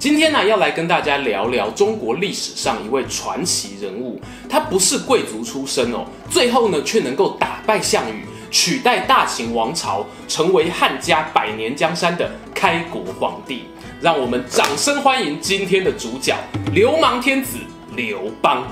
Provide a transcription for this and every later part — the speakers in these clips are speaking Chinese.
今天呢，要来跟大家聊聊中国历史上一位传奇人物。他不是贵族出身哦，最后呢，却能够打败项羽，取代大秦王朝，成为汉家百年江山的开国皇帝。让我们掌声欢迎今天的主角——流氓天子刘邦。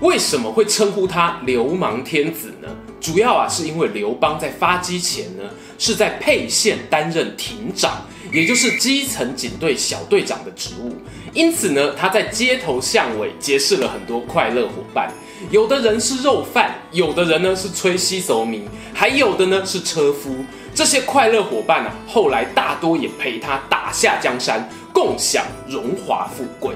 为什么会称呼他流氓天子呢？主要啊，是因为刘邦在发迹前呢，是在沛县担任亭长。也就是基层警队小队长的职务，因此呢，他在街头巷尾结识了很多快乐伙伴。有的人是肉贩，有的人呢是吹西索米，还有的呢是车夫。这些快乐伙伴啊，后来大多也陪他打下江山，共享荣华富贵。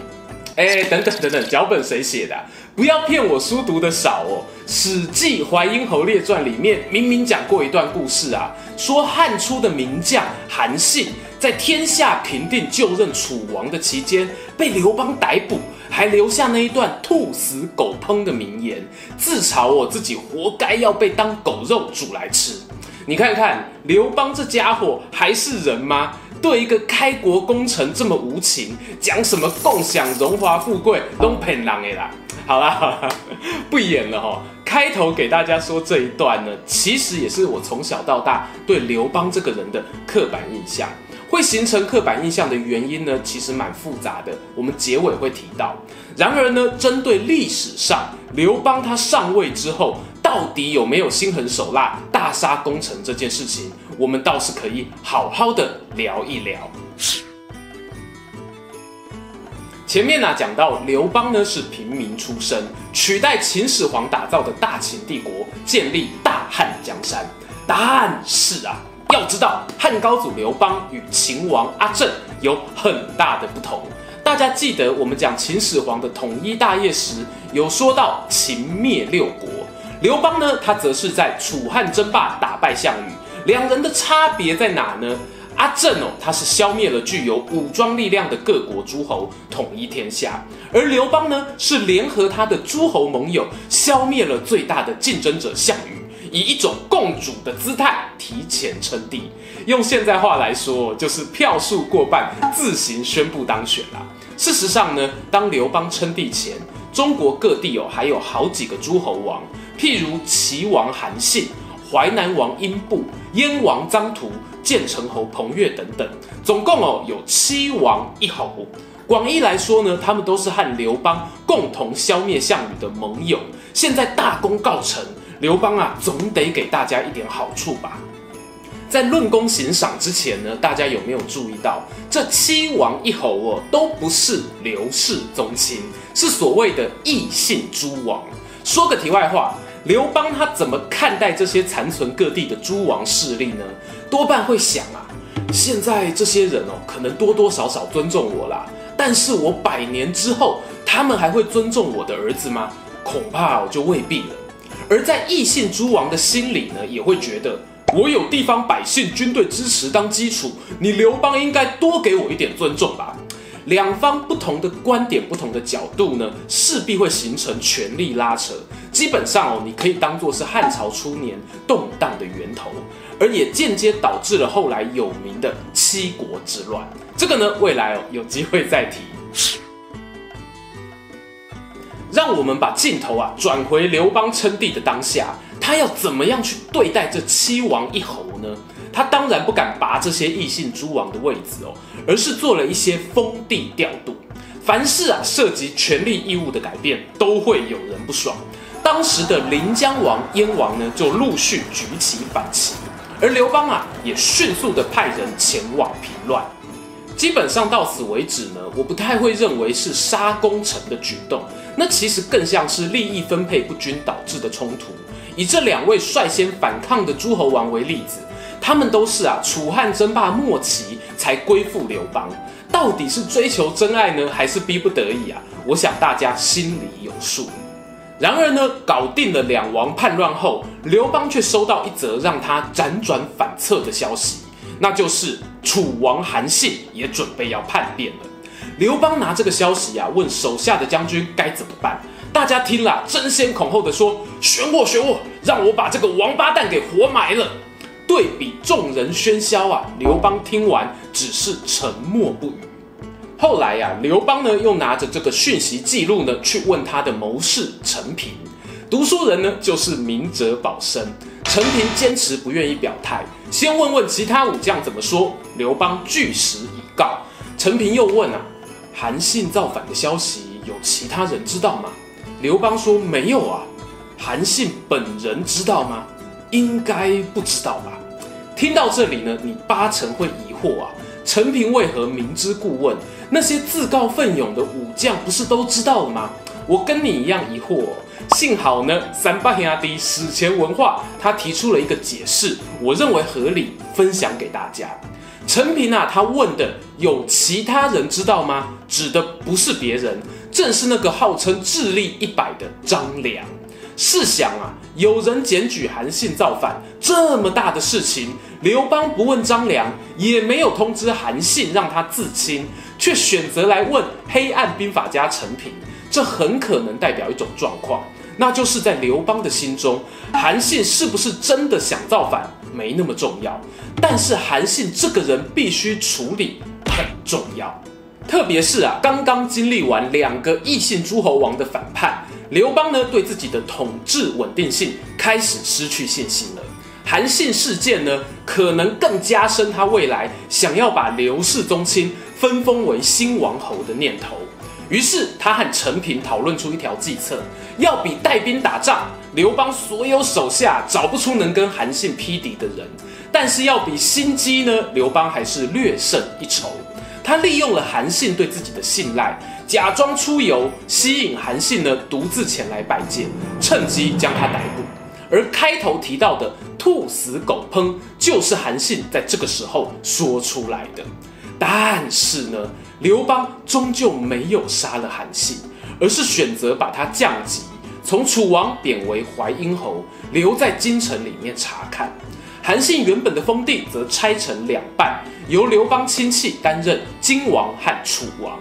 哎，等等等等，脚本谁写的？不要骗我书读的少哦，《史记淮阴侯列传》里面明明讲过一段故事啊，说汉初的名将韩信。在天下平定就任楚王的期间，被刘邦逮捕，还留下那一段“兔死狗烹”的名言，自嘲我自己活该要被当狗肉煮来吃。你看看刘邦这家伙还是人吗？对一个开国功臣这么无情，讲什么共享荣华富贵，都骗人的啦。好啦，不演了哈。开头给大家说这一段呢，其实也是我从小到大对刘邦这个人的刻板印象。会形成刻板印象的原因呢，其实蛮复杂的。我们结尾会提到。然而呢，针对历史上刘邦他上位之后，到底有没有心狠手辣、大杀功臣这件事情，我们倒是可以好好的聊一聊。前面呢、啊、讲到刘邦呢是平民出身，取代秦始皇打造的大秦帝国，建立大汉江山。但是啊。要知道，汉高祖刘邦与秦王阿正有很大的不同。大家记得我们讲秦始皇的统一大业时，有说到秦灭六国。刘邦呢，他则是在楚汉争霸打败项羽。两人的差别在哪呢？阿正哦，他是消灭了具有武装力量的各国诸侯，统一天下；而刘邦呢，是联合他的诸侯盟友，消灭了最大的竞争者项羽。以一种共主的姿态提前称帝，用现在话来说，就是票数过半，自行宣布当选啦。事实上呢，当刘邦称帝前，中国各地哦还有好几个诸侯王，譬如齐王韩信、淮南王英布、燕王臧荼、建成侯彭越等等，总共哦有七王一侯。广义来说呢，他们都是和刘邦共同消灭项羽的盟友。现在大功告成。刘邦啊，总得给大家一点好处吧。在论功行赏之前呢，大家有没有注意到，这七王一侯哦，都不是刘氏宗亲，是所谓的异姓诸王。说个题外话，刘邦他怎么看待这些残存各地的诸王势力呢？多半会想啊，现在这些人哦，可能多多少少尊重我啦，但是我百年之后，他们还会尊重我的儿子吗？恐怕我就未必了。而在异姓诸王的心里呢，也会觉得我有地方百姓、军队支持当基础，你刘邦应该多给我一点尊重吧。两方不同的观点、不同的角度呢，势必会形成权力拉扯。基本上哦，你可以当做是汉朝初年动荡的源头，而也间接导致了后来有名的七国之乱。这个呢，未来哦有机会再提。让我们把镜头啊转回刘邦称帝的当下，他要怎么样去对待这七王一侯呢？他当然不敢拔这些异姓诸王的位子哦，而是做了一些封地调度。凡事啊涉及权利义务的改变，都会有人不爽。当时的临江王、燕王呢，就陆续举起反旗，而刘邦啊也迅速的派人前往平乱。基本上到此为止呢，我不太会认为是杀功臣的举动。那其实更像是利益分配不均导致的冲突。以这两位率先反抗的诸侯王为例子，他们都是啊楚汉争霸末期才归附刘邦。到底是追求真爱呢，还是逼不得已啊？我想大家心里有数。然而呢，搞定了两王叛乱后，刘邦却收到一则让他辗转反侧的消息，那就是楚王韩信也准备要叛变了。刘邦拿这个消息啊，问手下的将军该怎么办。大家听了，争先恐后的说：“选我，选我，让我把这个王八蛋给活埋了。”对比众人喧嚣啊，刘邦听完只是沉默不语。后来呀、啊，刘邦呢又拿着这个讯息记录呢去问他的谋士陈平，读书人呢就是明哲保身。陈平坚持不愿意表态，先问问其他武将怎么说。刘邦据实以告。陈平又问啊，韩信造反的消息有其他人知道吗？刘邦说没有啊。韩信本人知道吗？应该不知道吧。听到这里呢，你八成会疑惑啊，陈平为何明知故问？那些自告奋勇的武将不是都知道了吗？我跟你一样疑惑。幸好呢，三八兄弟史前文化他提出了一个解释，我认为合理，分享给大家。陈平啊，他问的有其他人知道吗？指的不是别人，正是那个号称智力一百的张良。试想啊，有人检举韩信造反，这么大的事情，刘邦不问张良，也没有通知韩信让他自清，却选择来问黑暗兵法家陈平，这很可能代表一种状况，那就是在刘邦的心中，韩信是不是真的想造反没那么重要，但是韩信这个人必须处理很重要，特别是啊，刚刚经历完两个异姓诸侯王的反叛。刘邦呢，对自己的统治稳定性开始失去信心了。韩信事件呢，可能更加深他未来想要把刘氏宗亲分封为新王侯的念头。于是他和陈平讨论出一条计策，要比带兵打仗，刘邦所有手下找不出能跟韩信匹敌的人，但是要比心机呢，刘邦还是略胜一筹。他利用了韩信对自己的信赖。假装出游，吸引韩信呢独自前来拜见，趁机将他逮捕。而开头提到的“兔死狗烹”，就是韩信在这个时候说出来的。但是呢，刘邦终究没有杀了韩信，而是选择把他降级，从楚王贬为淮阴侯，留在京城里面查看。韩信原本的封地则拆成两半，由刘邦亲戚担任荆王和楚王。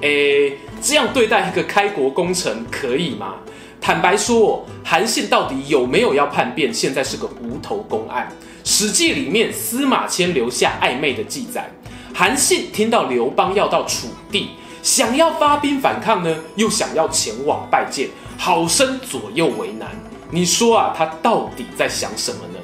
诶，这样对待一个开国功臣可以吗？坦白说，韩信到底有没有要叛变，现在是个无头公案。《史记》里面司马迁留下暧昧的记载：韩信听到刘邦要到楚地，想要发兵反抗呢，又想要前往拜见，好生左右为难。你说啊，他到底在想什么呢？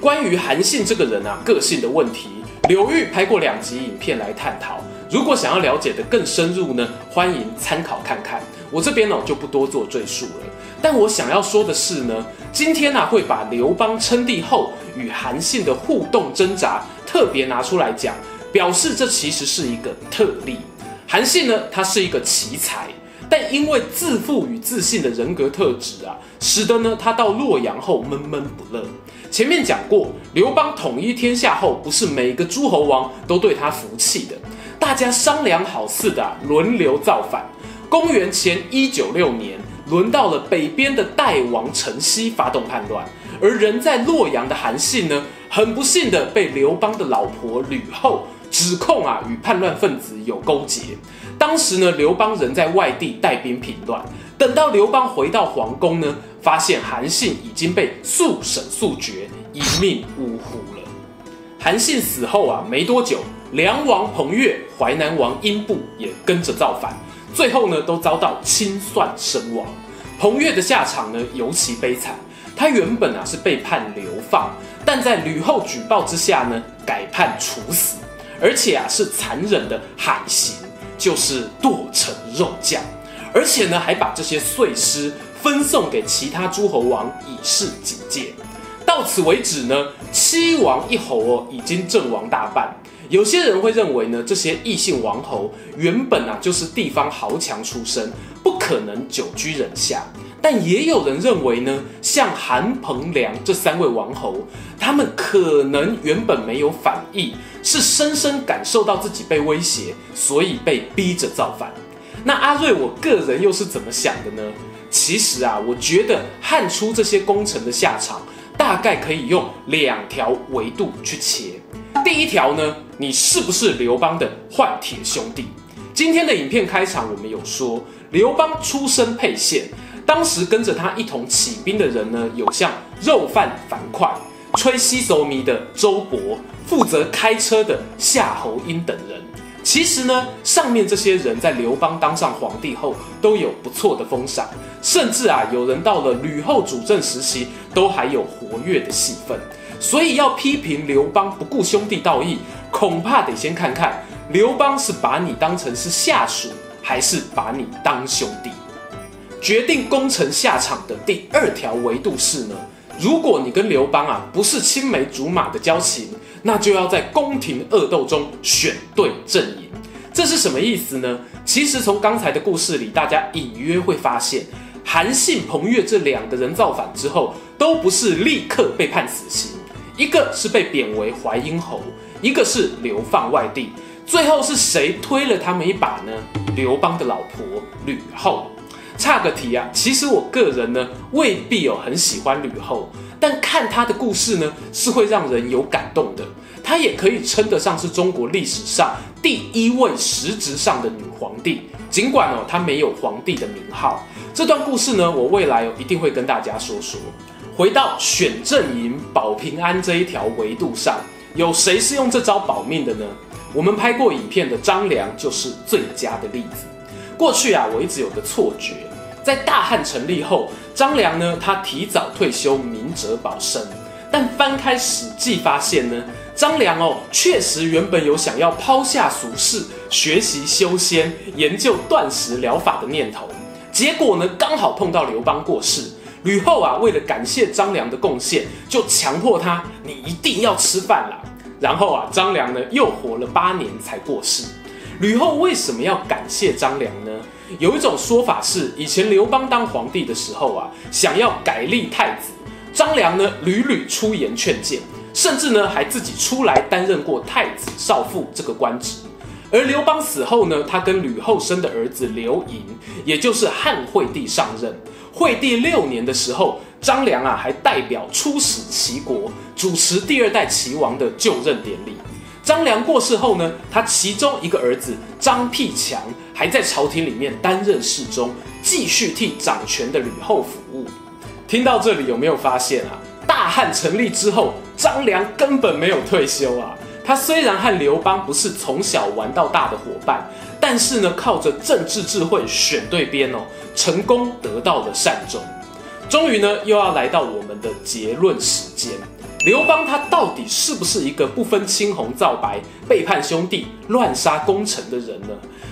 关于韩信这个人啊，个性的问题，刘裕拍过两集影片来探讨。如果想要了解得更深入呢，欢迎参考看看。我这边呢就不多做赘述了。但我想要说的是呢，今天呢会把刘邦称帝后与韩信的互动挣扎特别拿出来讲，表示这其实是一个特例。韩信呢，他是一个奇才，但因为自负与自信的人格特质啊，使得呢他到洛阳后闷闷不乐。前面讲过，刘邦统一天下后，不是每个诸侯王都对他服气的。大家商量好似的轮流造反。公元前一九六年，轮到了北边的代王陈豨发动叛乱，而人在洛阳的韩信呢，很不幸的被刘邦的老婆吕后指控啊与叛乱分子有勾结。当时呢，刘邦人在外地带兵平乱。等到刘邦回到皇宫呢，发现韩信已经被速审速决，一命呜呼了。韩信死后啊，没多久。梁王彭越、淮南王英布也跟着造反，最后呢都遭到清算身亡。彭越的下场呢尤其悲惨，他原本啊是被判流放，但在吕后举报之下呢改判处死，而且啊是残忍的海刑，就是剁成肉酱，而且呢还把这些碎尸分送给其他诸侯王以示警戒。到此为止呢，七王一侯哦已经阵亡大半。有些人会认为呢，这些异姓王侯原本啊就是地方豪强出身，不可能久居人下。但也有人认为呢，像韩、彭、梁这三位王侯，他们可能原本没有反意，是深深感受到自己被威胁，所以被逼着造反。那阿瑞，我个人又是怎么想的呢？其实啊，我觉得汉初这些功臣的下场，大概可以用两条维度去切。第一条呢，你是不是刘邦的换铁兄弟？今天的影片开场，我们有说刘邦出身沛县，当时跟着他一同起兵的人呢，有像肉贩樊哙、吹西索弥的周勃、负责开车的夏侯婴等人。其实呢，上面这些人在刘邦当上皇帝后都有不错的封赏，甚至啊，有人到了吕后主政时期都还有活跃的戏份。所以要批评刘邦不顾兄弟道义，恐怕得先看看刘邦是把你当成是下属，还是把你当兄弟。决定功臣下场的第二条维度是呢，如果你跟刘邦啊不是青梅竹马的交情。那就要在宫廷恶斗中选对阵营，这是什么意思呢？其实从刚才的故事里，大家隐约会发现，韩信、彭越这两个人造反之后，都不是立刻被判死刑，一个是被贬为淮阴侯，一个是流放外地。最后是谁推了他们一把呢？刘邦的老婆吕后。岔个题啊，其实我个人呢未必有很喜欢吕后。但看她的故事呢，是会让人有感动的。她也可以称得上是中国历史上第一位实质上的女皇帝，尽管哦她没有皇帝的名号。这段故事呢，我未来哦一定会跟大家说说。回到选阵营保平安这一条维度上，有谁是用这招保命的呢？我们拍过影片的张良就是最佳的例子。过去啊，我一直有个错觉，在大汉成立后。张良呢，他提早退休，明哲保身。但翻开《史记》发现呢，张良哦，确实原本有想要抛下俗世，学习修仙、研究断食疗法的念头。结果呢，刚好碰到刘邦过世，吕后啊，为了感谢张良的贡献，就强迫他，你一定要吃饭啦。然后啊，张良呢，又活了八年才过世。吕后为什么要感谢张良呢？有一种说法是，以前刘邦当皇帝的时候啊，想要改立太子，张良呢屡屡出言劝谏，甚至呢还自己出来担任过太子少傅这个官职。而刘邦死后呢，他跟吕后生的儿子刘盈，也就是汉惠帝上任。惠帝六年的时候，张良啊还代表出使齐国，主持第二代齐王的就任典礼。张良过世后呢，他其中一个儿子张辟强还在朝廷里面担任侍中，继续替掌权的吕后服务。听到这里有没有发现啊？大汉成立之后，张良根本没有退休啊。他虽然和刘邦不是从小玩到大的伙伴，但是呢，靠着政治智慧选对边哦，成功得到了善终。终于呢，又要来到我们的结论时间。刘邦他到底是不是一个不分青红皂白、背叛兄弟、乱杀功臣的人呢？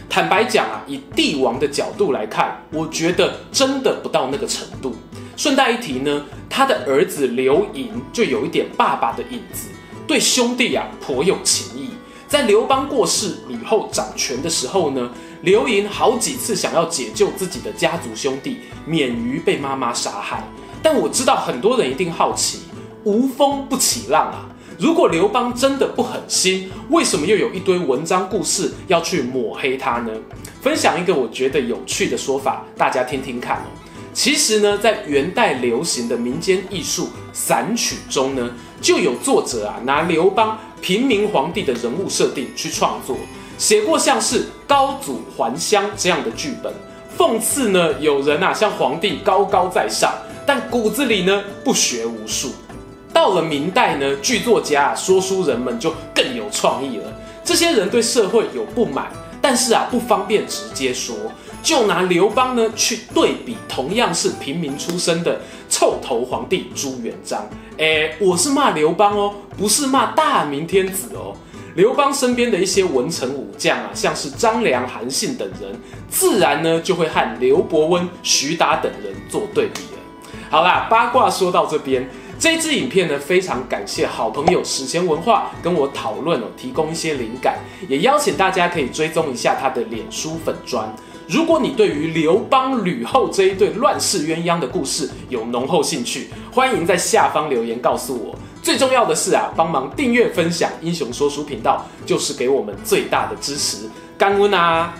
坦白讲啊，以帝王的角度来看，我觉得真的不到那个程度。顺带一提呢，他的儿子刘盈就有一点爸爸的影子，对兄弟啊颇有情义。在刘邦过世、吕后掌权的时候呢，刘盈好几次想要解救自己的家族兄弟，免于被妈妈杀害。但我知道很多人一定好奇。无风不起浪啊！如果刘邦真的不狠心，为什么又有一堆文章故事要去抹黑他呢？分享一个我觉得有趣的说法，大家听听看哦。其实呢，在元代流行的民间艺术散曲中呢，就有作者啊拿刘邦平民皇帝的人物设定去创作，写过像是高祖还乡这样的剧本，讽刺呢有人啊像皇帝高高在上，但骨子里呢不学无术。到了明代呢，剧作家、说书人们就更有创意了。这些人对社会有不满，但是啊不方便直接说，就拿刘邦呢去对比同样是平民出身的臭头皇帝朱元璋。哎，我是骂刘邦哦，不是骂大明天子哦。刘邦身边的一些文臣武将啊，像是张良、韩信等人，自然呢就会和刘伯温、徐达等人做对比了。好啦，八卦说到这边。这支影片呢，非常感谢好朋友史前文化跟我讨论哦，提供一些灵感，也邀请大家可以追踪一下他的脸书粉砖。如果你对于刘邦、吕后这一对乱世鸳鸯的故事有浓厚兴趣，欢迎在下方留言告诉我。最重要的是啊，帮忙订阅、分享英雄说书频道，就是给我们最大的支持。感恩啊！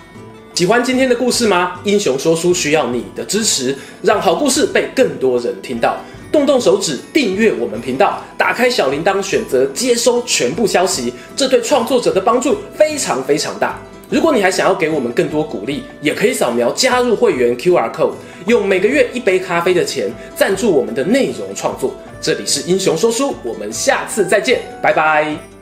喜欢今天的故事吗？英雄说书需要你的支持，让好故事被更多人听到。动动手指订阅我们频道，打开小铃铛，选择接收全部消息，这对创作者的帮助非常非常大。如果你还想要给我们更多鼓励，也可以扫描加入会员 QR code，用每个月一杯咖啡的钱赞助我们的内容创作。这里是英雄说书，我们下次再见，拜拜。